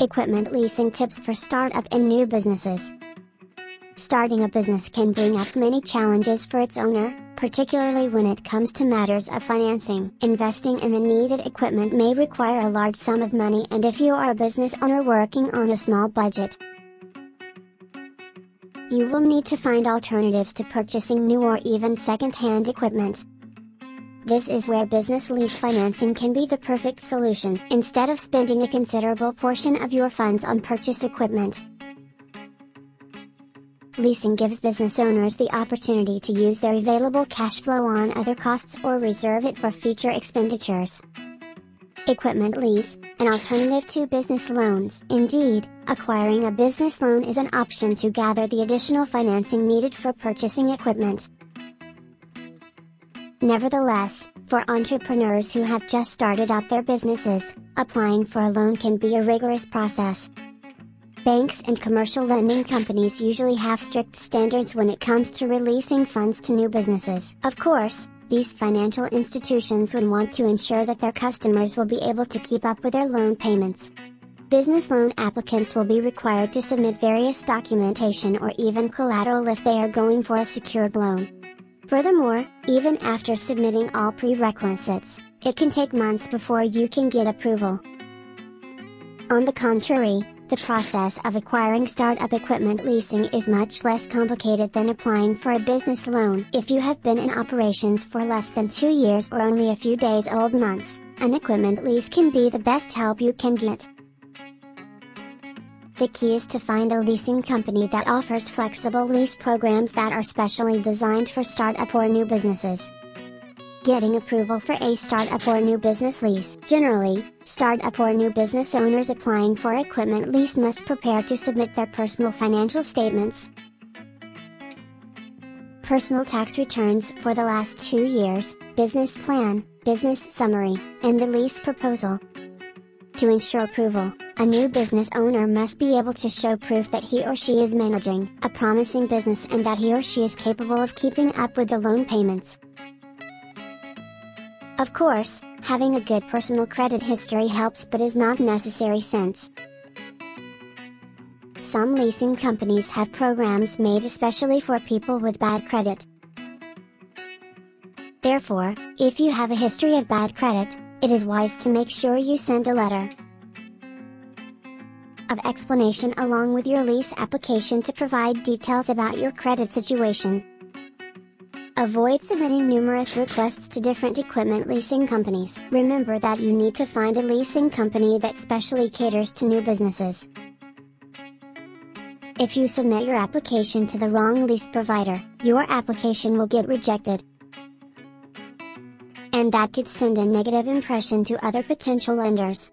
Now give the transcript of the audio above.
Equipment leasing tips for startup and new businesses. Starting a business can bring up many challenges for its owner, particularly when it comes to matters of financing. Investing in the needed equipment may require a large sum of money and if you are a business owner working on a small budget, you will need to find alternatives to purchasing new or even second-hand equipment. This is where business lease financing can be the perfect solution instead of spending a considerable portion of your funds on purchase equipment. Leasing gives business owners the opportunity to use their available cash flow on other costs or reserve it for future expenditures. Equipment lease, an alternative to business loans. Indeed, acquiring a business loan is an option to gather the additional financing needed for purchasing equipment. Nevertheless, for entrepreneurs who have just started up their businesses, applying for a loan can be a rigorous process. Banks and commercial lending companies usually have strict standards when it comes to releasing funds to new businesses. Of course, these financial institutions would want to ensure that their customers will be able to keep up with their loan payments. Business loan applicants will be required to submit various documentation or even collateral if they are going for a secured loan. Furthermore, even after submitting all prerequisites, it can take months before you can get approval. On the contrary, the process of acquiring startup equipment leasing is much less complicated than applying for a business loan. If you have been in operations for less than two years or only a few days old months, an equipment lease can be the best help you can get. The key is to find a leasing company that offers flexible lease programs that are specially designed for startup or new businesses. Getting approval for a startup or new business lease. Generally, startup or new business owners applying for equipment lease must prepare to submit their personal financial statements, personal tax returns for the last two years, business plan, business summary, and the lease proposal. To ensure approval, a new business owner must be able to show proof that he or she is managing a promising business and that he or she is capable of keeping up with the loan payments. Of course, having a good personal credit history helps but is not necessary since some leasing companies have programs made especially for people with bad credit. Therefore, if you have a history of bad credit, it is wise to make sure you send a letter of explanation along with your lease application to provide details about your credit situation. Avoid submitting numerous requests to different equipment leasing companies. Remember that you need to find a leasing company that specially caters to new businesses. If you submit your application to the wrong lease provider, your application will get rejected and that could send a negative impression to other potential lenders.